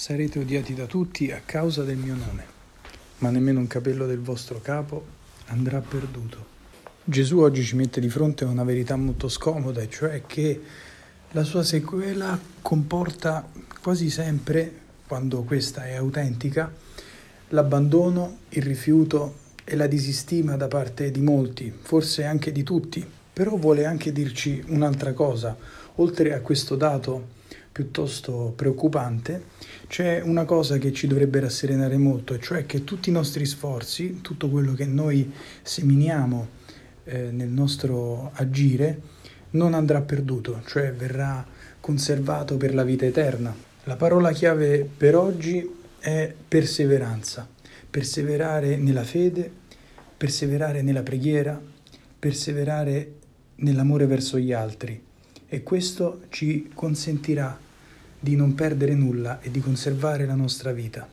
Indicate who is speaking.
Speaker 1: Sarete odiati da tutti a causa del mio nome, ma nemmeno un capello del vostro capo andrà perduto. Gesù oggi ci mette di fronte a una verità molto scomoda, e cioè che la sua sequela comporta quasi sempre, quando questa è autentica, l'abbandono, il rifiuto e la disistima da parte di molti, forse anche di tutti. Però vuole anche dirci un'altra cosa, oltre a questo dato piuttosto preoccupante, c'è una cosa che ci dovrebbe rasserenare molto, e cioè che tutti i nostri sforzi, tutto quello che noi seminiamo eh, nel nostro agire, non andrà perduto, cioè verrà conservato per la vita eterna. La parola chiave per oggi è perseveranza, perseverare nella fede, perseverare nella preghiera, perseverare nell'amore verso gli altri e questo ci consentirà di non perdere nulla e di conservare la nostra vita.